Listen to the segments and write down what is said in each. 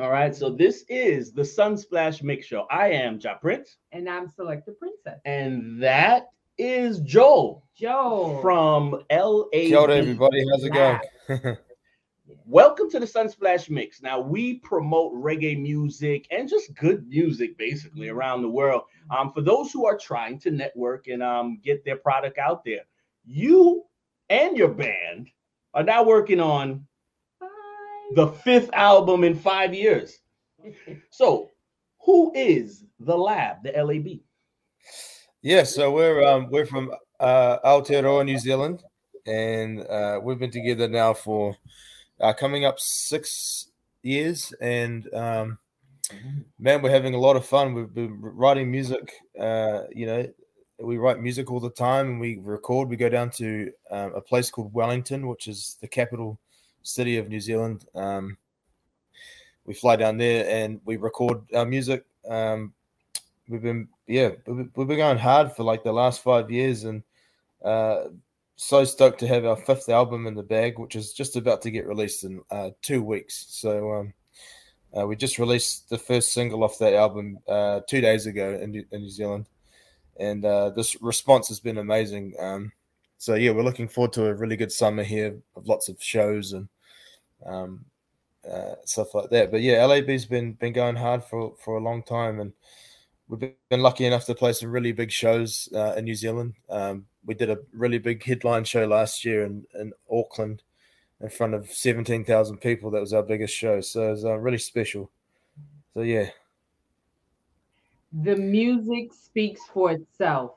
All right, so this is the Sunsplash Mix Show. I am Ja Prince. And I'm Selector Princess. And that is Joel. Joel. From LA. Kia ora, everybody. How's it going? Welcome to the Sunsplash Mix. Now, we promote reggae music and just good music basically around the world. Um, for those who are trying to network and um, get their product out there, you and your band are now working on the fifth album in five years. So, who is the Lab, the LAB? Yeah, so we're um, we're from uh, Aotearoa, New Zealand, and uh, we've been together now for uh, coming up six years, and um, man, we're having a lot of fun. We've been writing music. Uh, you know, we write music all the time, and we record. We go down to um, a place called Wellington, which is the capital city of New Zealand. Um, we fly down there and we record our music. Um, we've been yeah we've been going hard for like the last five years, and uh, so stoked to have our fifth album in the bag, which is just about to get released in uh, two weeks. So um, uh, we just released the first single off that album uh, two days ago in New, in New Zealand, and uh, this response has been amazing. Um, so yeah, we're looking forward to a really good summer here of lots of shows and um, uh, stuff like that. But yeah, LAB's been been going hard for for a long time, and we've been lucky enough to play some really big shows uh, in New Zealand. Um, we did a really big headline show last year in, in Auckland in front of 17,000 people. That was our biggest show. So it was uh, really special. So, yeah. The music speaks for itself.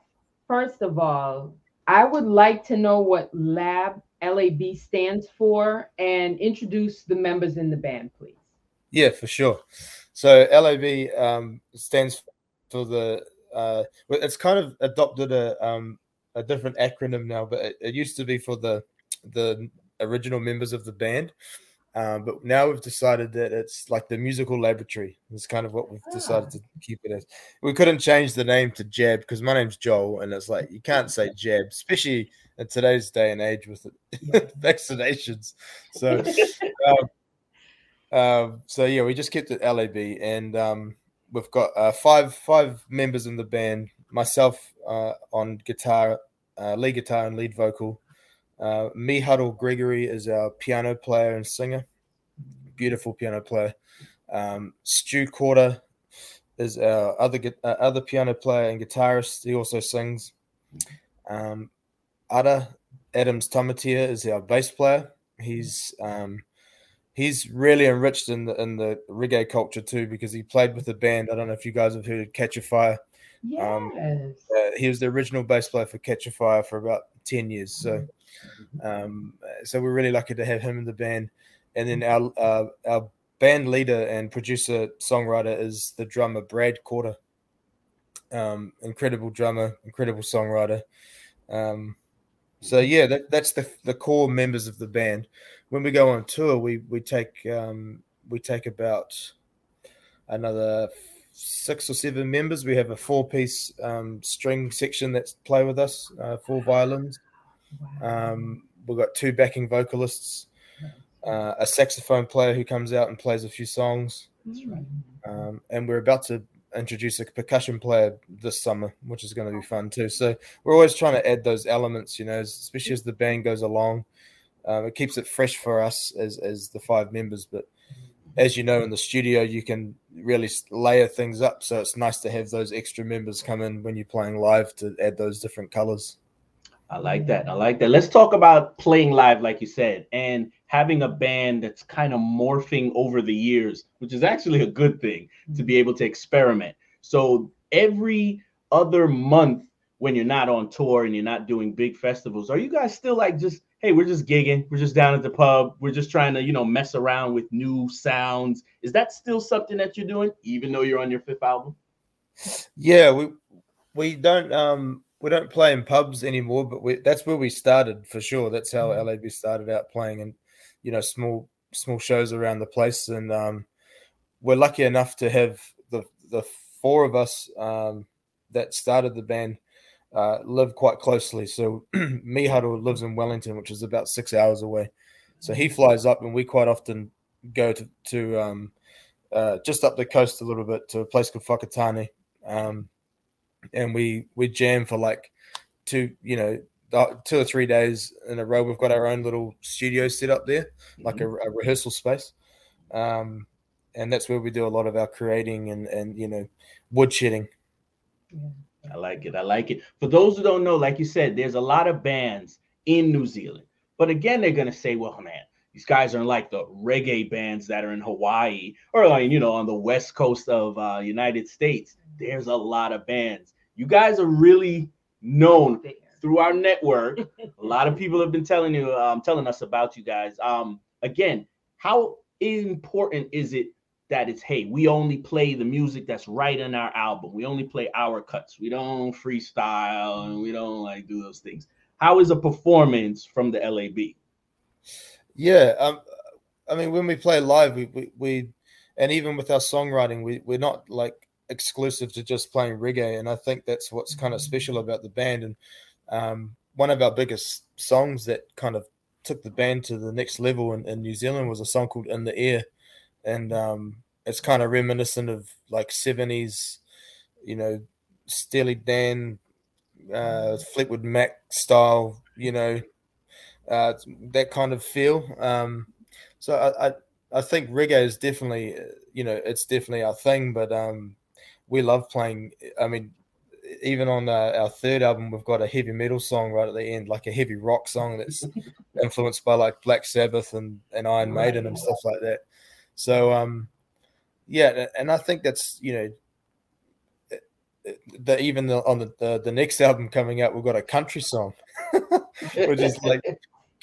First of all, I would like to know what Lab LAB stands for and introduce the members in the band, please. Yeah, for sure. So LAB um, stands for the. Uh, it's kind of adopted a um, a different acronym now, but it, it, used to be for the the original members of the band. Um, but now we've decided that it's like the musical laboratory. It's kind of what we've decided to keep it as. We couldn't change the name to Jab because my name's Joel, and it's like you can't say Jab, especially in today's day and age with vaccinations. So, um, um, so yeah, we just kept it LAB, and um, we've got uh, five five members in the band. Myself uh, on guitar, uh, lead guitar and lead vocal. Uh, Me Gregory is our piano player and singer, beautiful piano player. Um, Stu Kora is our other uh, other piano player and guitarist. He also sings. Um, Ara Adams Tamatea is our bass player. He's um, he's really enriched in the in the reggae culture too because he played with the band. I don't know if you guys have heard of Katchafire. Yes. Um, uh, he was the original bass player for Katchafire for about ten years. So, um, so we're really lucky to have him in the band. And then our uh, our band leader and producer songwriter is the drummer Brad Kora. Um, incredible drummer, incredible songwriter. Um, so yeah, that, that's the the core members of the band. When we go on tour, we we take um, we take about another six or seven members. We have a four piece um, string section that's play with us, uh, four violins. Um, we've got two backing vocalists, uh, a saxophone player who comes out and plays a few songs. Um, and we're about to introduce a percussion player this summer, which is going to be fun too. So we're always trying to add those elements, you know, especially as the band goes along. Um, it keeps it fresh for us as as the five members, but as you know, in the studio, you can really layer things up. So it's nice to have those extra members come in when you're playing live to add those different colors. I like that. I like that. Let's talk about playing live, like you said, and having a band that's kind of morphing over the years, which is actually a good thing to be able to experiment. So every other month, when you're not on tour and you're not doing big festivals, are you guys still like just, hey, we're just gigging, we're just down at the pub, we're just trying to, you know, mess around with new sounds? Is that still something that you're doing, even though you're on your fifth album? Yeah, we we don't um we don't play in pubs anymore, but we, that's where we started for sure. That's how mm. LAB started out playing in, you know, small small shows around the place, and um, we're lucky enough to have the the four of us um, that started the band uh, live quite closely. So Huddle lives in Wellington, which is about six hours away. So he flies up, and we quite often go to to um, uh, just up the coast a little bit to a place called Whakatane. Um, and we we jam for like two, you know, two or three days in a row. We've got our own little studio set up there, mm-hmm. like a, a, rehearsal space. Um, and that's where we do a lot of our creating and, and you know, woodshedding. I like it. I like it. For those who don't know, like you said, there's a lot of bands in New Zealand. But again, they're going to say, well, man, these guys aren't like the reggae bands that are in Hawaii or like, you know, on the west coast of uh, United States. There's a lot of bands. You guys are really known through our network. a lot of people have been telling you, um, telling us about you guys. Um, again, how important is it that it's hey, we only play the music that's right in our album. We only play our cuts. We don't freestyle and we don't like do those things. How is a performance from the LAB? Yeah, um, I mean, when we play live, we, we, we and even with our songwriting, we we're not like exclusive to just playing reggae, and I think that's what's kind of special about the band. And um, one of our biggest songs that kind of took the band to the next level in, in New Zealand was a song called "In the Air," and um, it's kind of reminiscent of like seventies, you know, Steely Dan, uh, Fleetwood Mac style, you know, uh, that kind of feel. Um, so I, I, I think reggae is definitely, you know, it's definitely our thing. But um, we love playing. I mean, even on uh, our third album, we've got a heavy metal song right at the end, like a heavy rock song that's influenced by like Black Sabbath and, and Iron Maiden and stuff like that. So, um, yeah, and I think that's you know, the even the, on the, the, the next album coming out, we've got a country song, which is like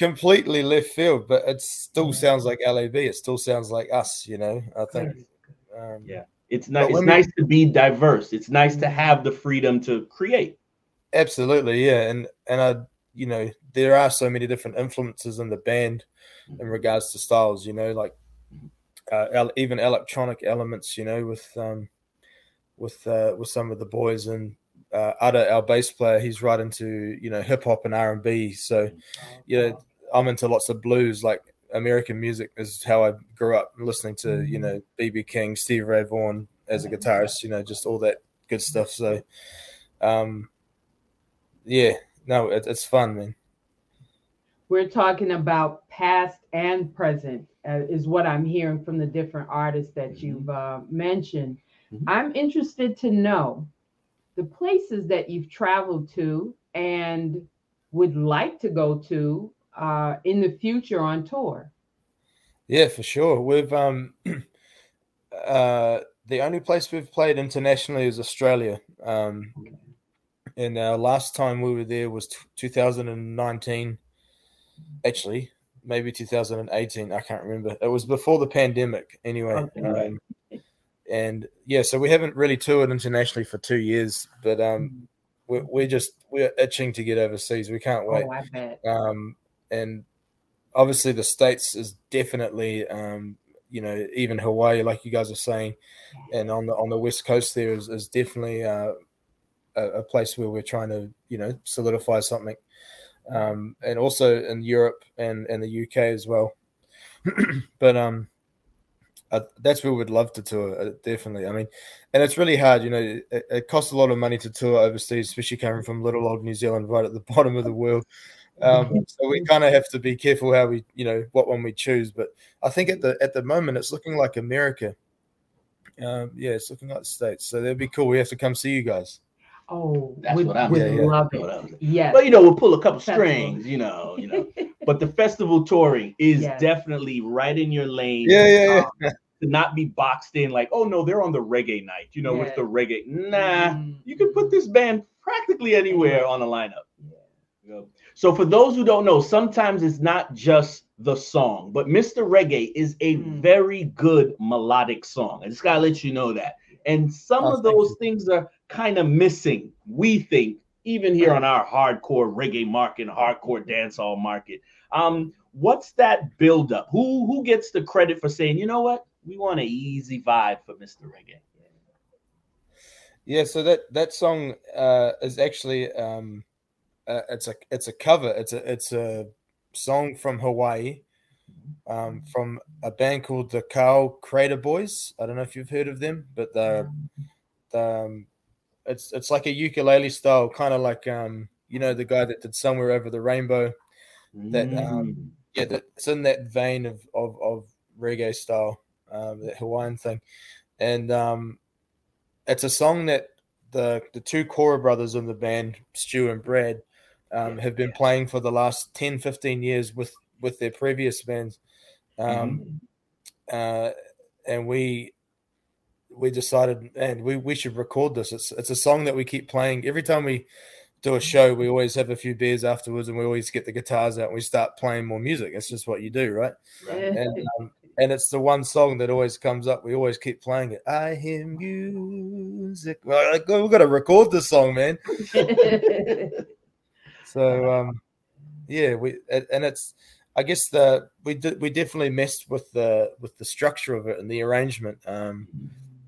completely left field, but it still sounds like LAB. It still sounds like us, you know. I think. Um, yeah, it's nice. It's nice to be diverse. It's nice to have the freedom to create. Absolutely, yeah, and and I, you know, there are so many different influences in the band in regards to styles. You know, like uh, even electronic elements. You know, with um, with uh, with some of the boys and uh, Ara, our bass player, he's right into you know hip hop and R and B. So, you know, I'm into lots of blues. Like American music is how I grew up listening to, you know, BB. King, Steve Ray Vaughan as a guitarist, you know, just all that good stuff. So, um, yeah, no, it, it's fun, man. We're talking about past and present, uh, is what I'm hearing from the different artists that mm-hmm. you've uh, mentioned. Mm-hmm. I'm interested to know the places that you've traveled to and would like to go to uh, in the future on tour? Yeah, for sure. We've um, uh, the only place we've played internationally is Australia. Um, and our last time we were there was t- 2019. Actually, maybe 2018. I can't remember. It was before the pandemic, anyway. Okay. Um, and yeah, so we haven't really toured internationally for two years, but um, we're, we're just we're itching to get overseas. We can't wait. Oh, um, and obviously the states is definitely um, you know even Hawaii, like you guys are saying, and on the on the west coast there is, is definitely uh, a, a, place where we're trying to you know solidify something, um, and also in Europe and and the UK as well. but um, uh, that's where we'd love to tour. Uh, definitely, I mean, and it's really hard. You know, it, it costs a lot of money to tour overseas, especially coming from little old New Zealand, right at the bottom of the world. Um, so we kind of have to be careful how we, you know, what one we choose. But I think at the at the moment it's looking like America. Um, yeah, it's looking like the states. So that'd be cool. We have to come see you guys. Oh, that's we, what I'm saying. Yeah, love yeah. it. Yeah. Well, you know, we'll pull a couple festival. strings. You know, you know. but the festival touring is yes. definitely right in your lane. Yeah, yeah, yeah. Um, to not be boxed in like, oh no, they're on the reggae night. You know, with the reggae. Nah, mm. you can put this band practically anywhere on the lineup. Yeah. So for those who don't know, sometimes it's not just the song, but Mr. Reggae is a mm. very good melodic song. I just gotta let you know that. And some oh, of those things are kind of missing, we think, even here on our hardcore reggae market, hardcore dancehall market. Um, what's that buildup? Who who gets the credit for saying, you know what, we want an easy vibe for Mr. Reggae? Yeah, so that that song uh, is actually um, uh, it's a it's a cover. It's a it's a song from Hawaii um, from a band called the Ka'au Crater Boys. I don't know if you've heard of them, but they're um, it's it's like a ukulele style, kind of like um, you know the guy that did Somewhere Over the Rainbow. That um, Mm. yeah, that, it's in that vein of of, of reggae style, um, that Hawaiian thing, and um, it's a song that the the two Kora brothers in the band, Stu and Brad, um, have been playing for the last 10, 15 years with with their previous bands, um, uh, and we we decided, and we we should record this. It's it's a song that we keep playing every time we do a show. We always have a few beers afterwards, and we always get the guitars out and we start playing more music. It's just what you do, right? Right. and um, and it's the one song that always comes up. We always keep playing it. I hear music. Well, like, we've got to record this song, man. So um, yeah, we and it's I guess the we did we definitely messed with the with the structure of it and the arrangement. Um,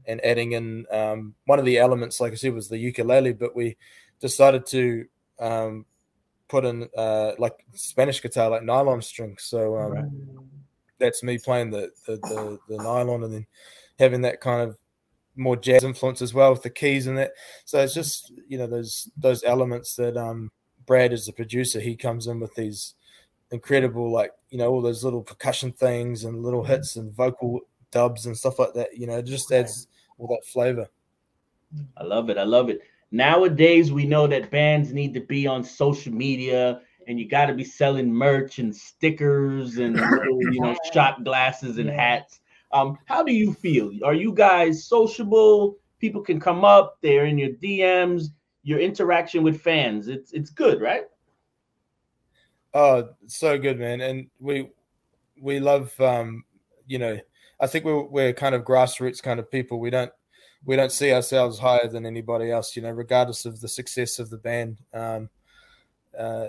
and adding in um, one of the elements, like I said, was the ukulele, but we decided to um, put in uh, like Spanish guitar, like nylon strings. So um, Right. that's me playing the, the the the nylon, and then having that kind of more jazz influence as well with the keys and that. So it's just you know those those elements that um, Brad is the producer. He comes in with these incredible like you know all those little percussion things and little hits and vocal dubs and stuff like that. You know, it just adds all that flavor. I love it. I love it. Nowadays, we know that bands need to be on social media and you got to be selling merch and stickers and little, you know shot glasses and hats. Um, how do you feel? Are you guys sociable? People can come up, they're in your DMs, your interaction with fans. It's it's good, right? Oh, so good, man. And we we love um, you know, I think we're we're kind of grassroots kind of people. We don't we don't see ourselves higher than anybody else, you know, regardless of the success of the band. Um uh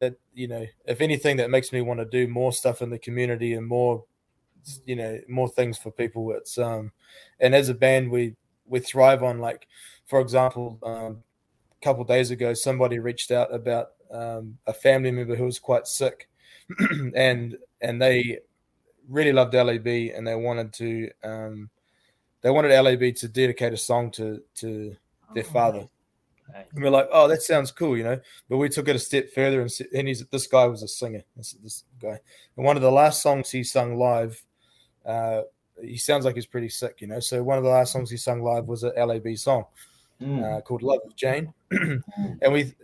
that you know, if anything that makes me want to do more stuff in the community and more you know, more things for people. It's um and as a band we we thrive on like for example, um a couple days ago somebody reached out about um, a family member who was quite sick, and and they really loved LAB and they wanted to um, they wanted LAB to dedicate a song to to their father. Nice. And we're like, oh, that sounds cool, you know. But we took it a step further, and, and he's this guy was a singer. This, this guy, and one of the last songs he sung live, uh, he sounds like he's pretty sick, you know. So one of the last songs he sung live was a LAB song Mm. uh, called Love of Jane, and we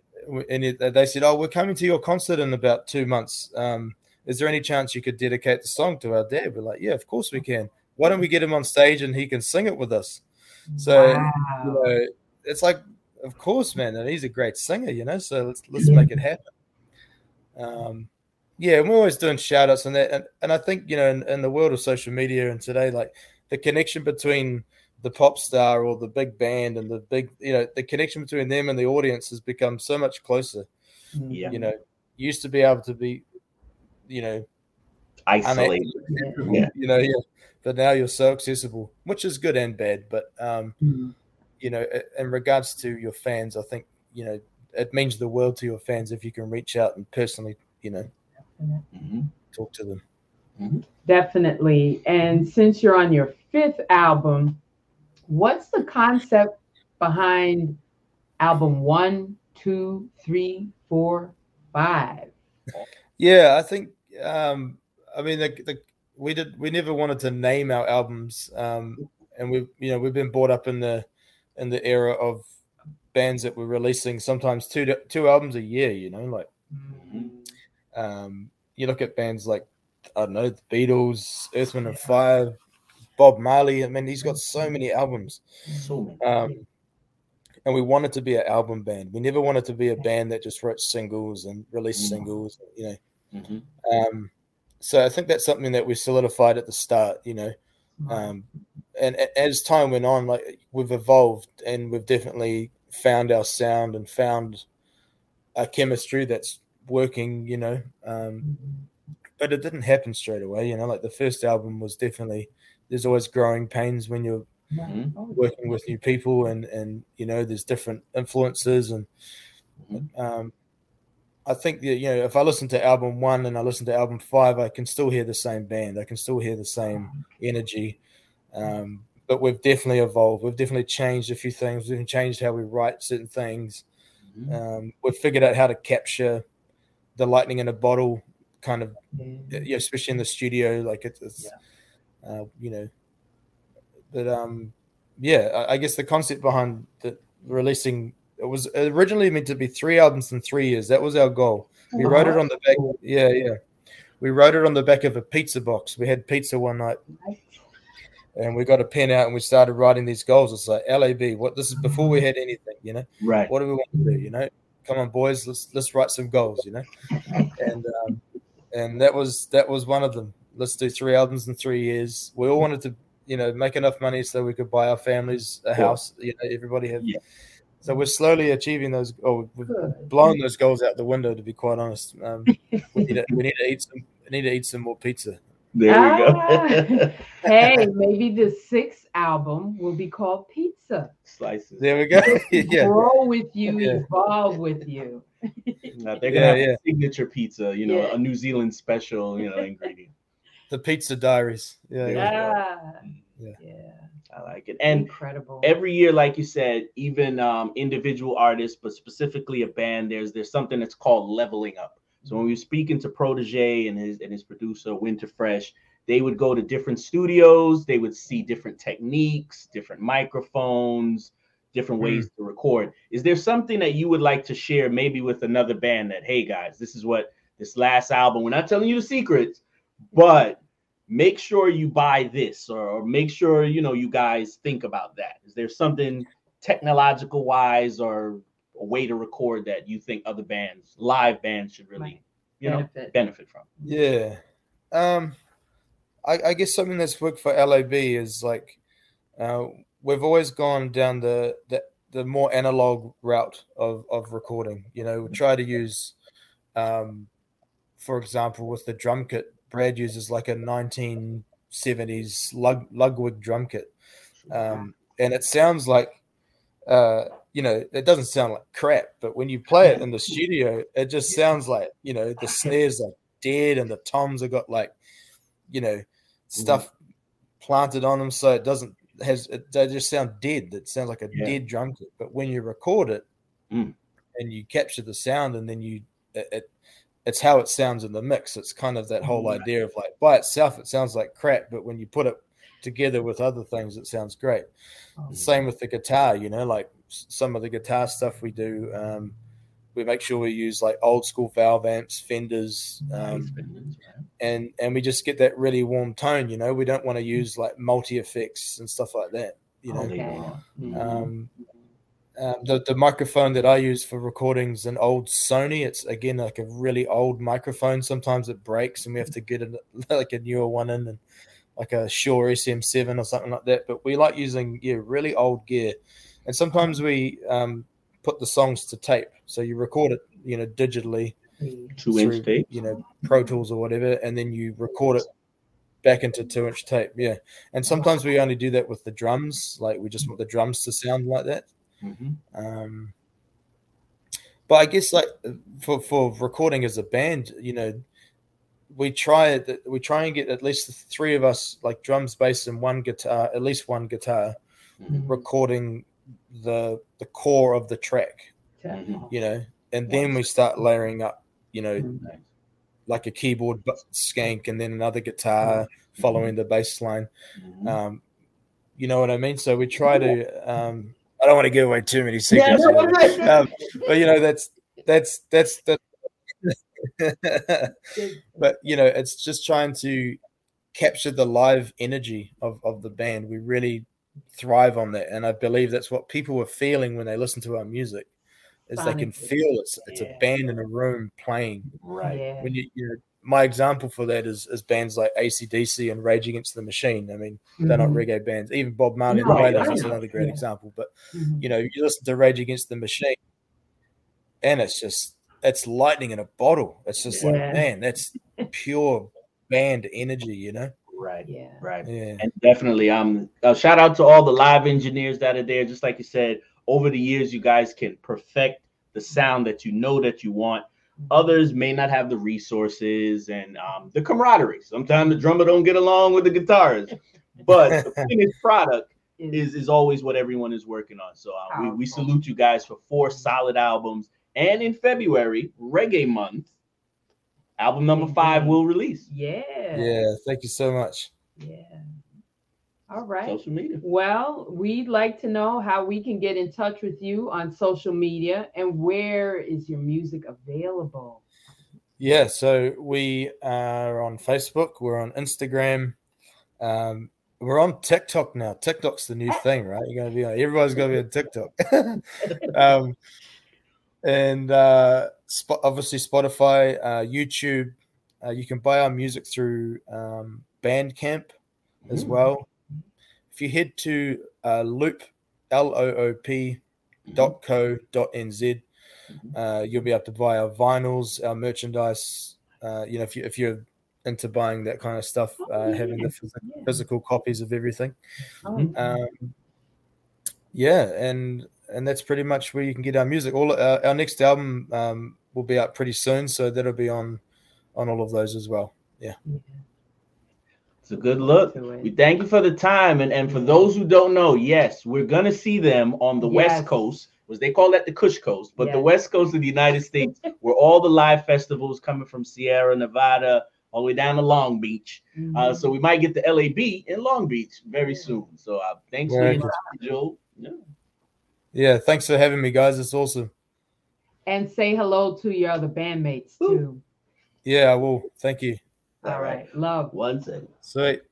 and it, they said, "Oh, we're coming to your concert in about two months. Um, is there any chance you could dedicate the song to our dad?" We're like, "Yeah, of course we can. Why don't we get him on stage and he can sing it with us?" So you know, it's like, of course, man, and he's a great singer, you know. So let's let's make it happen. Um, yeah, and we're always doing shout outs and that, and, and I think you know, in, in the world of social media and today, like the connection between the pop star or the big band and the big, you know, the connection between them and the audience has become so much closer. Yeah. You know, used to be able to be, you know, Isolated. Yeah. you know, yeah, but now you're so accessible, which is good and bad. But um, Mhm. you know, in regards to your fans, I think you know it means the world to your fans if you can reach out and personally, you know, Mhm. talk to them. Definitely. And since you're on your fifth album, what's the concept behind album one, two, three, four, five? Yeah, I think. Um, I mean, the, the, we did. We never wanted to name our albums, um, and we, you know, we've been brought up in the in the era of bands that were releasing sometimes two two albums a year. You know, like Mhm. um, you look at bands like I don't know, the Beatles, Earth, Wind and Fire, Bob Marley. I mean, he's got so many albums. So many. Um, and we wanted to be an album band. We never wanted to be a band that just wrote singles and released Mm. singles. You know. Mhm. Um, so I think that's something that we solidified at the start, you know. Um, and as time went on, like we've evolved and we've definitely found our sound and found a chemistry that's working, you know. Um, but it didn't happen straight away, you know. Like the first album was definitely there's always growing pains when you're Mhm. working with new people and and you know there's different influences and Mhm. um, I think that you know if I listen to album one and I listen to album five, I can still hear the same band. I can still hear the same energy. Um, but we've definitely evolved. We've definitely changed a few things. We've changed how we write certain things. Mm-hmm. Um, we've figured out how to capture the lightning in a bottle, kind of, mm-hmm. yeah, especially in the studio. Like it's, it's yeah. Uh, you know, but um, yeah, I, I, guess the concept behind the releasing it was originally meant to be three albums in three years. That was our goal. We wrote it on the back. Yeah, yeah. We wrote it on the back of a pizza box. We had pizza one night and we got a pen out and we started writing these goals. It's like LAB. What this is before we had anything, you know. Right. What do we want to do? You know, come on, boys. Let's let's write some goals. You know, and um, and that was that was one of them. Let's do three albums in three years. We all wanted to, you know, make enough money so we could buy our families a house. You know, everybody had. Yeah. So we're slowly achieving those. Oh, we've blown those goals out the window. To be quite honest, um, we, need to, we need to eat some. We need to eat some more pizza. There ah, we go. hey, maybe the sixth album will be called Pizza. Slices. There we go. yeah. Grow with you, yeah. evolve with you. now, they're gonna yeah, have yeah. signature pizza, you know, yeah. a New Zealand special, you know, ingredient. The pizza diaries. Yeah. Yeah. yeah. yeah. I like it. And incredible. Every year, like you said, even um, individual artists, but specifically a band, there's there's something that's called leveling up. So when we were speaking to Protoje and his and his producer Winter Fresh, they would go to different studios, they would see different techniques, different microphones, different mm. ways to record. Is there something that you would like to share maybe with another band that hey guys, this is what this last album, we're not telling you the secrets, but make sure you buy this or, or make sure you know you guys think about that. Is there something technological wise or a way to record that you think other bands, live bands, should really, you benefit. know, benefit from? Yeah. Um, I, I, guess something that's worked for LAB is like uh, we've always gone down the, the the more analog route of of recording. You know, we try to use, um, for example, with the drum kit, Brad uses like a 1970s Lug, Ludwig drum kit, um, and it sounds like uh, you know, it doesn't sound like crap, but when you play it in the studio, it just sounds like, you know, the snares are dead and the toms have got like, you know, stuff planted on them. So it doesn't has it, they just sound dead. It sounds like a yeah. dead drum kit. But when you record it mm. and you capture the sound and then you it, it, it's how it sounds in the mix. It's kind of that whole mm. idea of like by itself it sounds like crap, but when you put it together with other things, it sounds great. Oh, Same with the guitar, you know, like some of the guitar stuff we do. Um, we make sure we use like old school valve amps, Fenders, um, and and we just get that really warm tone. You know, we don't want to use like multi effects and stuff like that. You know, okay. Mm-hmm. um, um, the the microphone that I use for recordings an old Sony. It's again like a really old microphone. Sometimes it breaks, and we have to get a, like a newer one in, and like a Shure SM7 or something like that. But we like using yeah really old gear and sometimes we um, put the songs to tape. So you record it, you know, digitally, two inch tape, you know, Pro Tools or whatever, and then you record it back into two inch tape. Yeah, and sometimes we only do that with the drums. Like we just want the drums to sound like that. Mm-hmm. Um, but I guess like for for recording as a band, you know, we try that we try and get at least three of us like drums, bass, and one guitar, at least one guitar, mm-hmm. recording the the core of the track, mm-hmm. you know, and then we start layering up, you know, mm-hmm. like a keyboard skank and then another guitar mm-hmm. following the bass line. Mm-hmm. Um, you know what I mean? So we try to. Um, I don't want to give away too many secrets, yeah, um, but you know that's that's that's that. but you know, it's just trying to capture the live energy of, of the band. We really thrive on that, and I believe that's what people were feeling when they listen to our music. Is they can feel it's it's yeah. a band in a room playing. Right. Yeah. When you, you know, my example for that is, is bands like ACDC and Rage Against the Machine. I mean, mm-hmm. they're not mm-hmm. reggae bands. Even Bob Marley no, and the Wailers is another great yeah. example. But mm-hmm. you know, you listen to Rage Against the Machine, and it's just it's lightning in a bottle. It's just yeah. like, man, that's pure band energy, you know. Right. Yeah. Right. Yeah. And definitely, um, uh, shout out to all the live engineers that are there. Just like you said, over the years, you guys can perfect the sound that you know that you want. Others may not have the resources and um, the camaraderie. Sometimes the drummer don't get along with the guitarist, but the finished product is is always what everyone is working on. So uh, we, we salute you guys for four solid albums. And in February, Reggae Month, album number five will release. Yeah. Yeah. Thank you so much. Yeah. All right. Social media. Well, we'd like to know how we can get in touch with you on social media and where is your music available? Yeah, so we are on Facebook, we're on Instagram, um, we're on TikTok now. TikTok's the new thing, right? You're gonna be on everybody's gonna be on TikTok. um, and uh, Sp- obviously Spotify, uh, YouTube. Uh, you can buy our music through um, Bandcamp as well. If you head to uh, Loop L O O P dot co dot nz, uh, you'll be able to buy our vinyls, our merchandise. Uh, you know, if you if you're into buying that kind of stuff, Oh, uh, yeah, having the phys- yeah. physical copies of everything. Oh, Um, yeah, and and that's pretty much where you can get our music. All our, our next album um, will be out pretty soon, so that'll be on on all of those as well. Yeah. yeah. It's a good look. We thank you for the time. And, and for those who don't know, yes, we're gonna see them on the Yes. West Coast, was they call that the Kush Coast, but the West Coast of the United States, where all the live festivals coming from Sierra Nevada all the way down to Long Beach. Uh, Mhm. so we might get the LAB in Long Beach very soon. So uh, thanks for Very your good. Joe. Yeah. Yeah, thanks for having me, guys. It's awesome. and say hello to your other bandmates too. Yeah, I will. Thank you. All right. Love. One second. Sweet.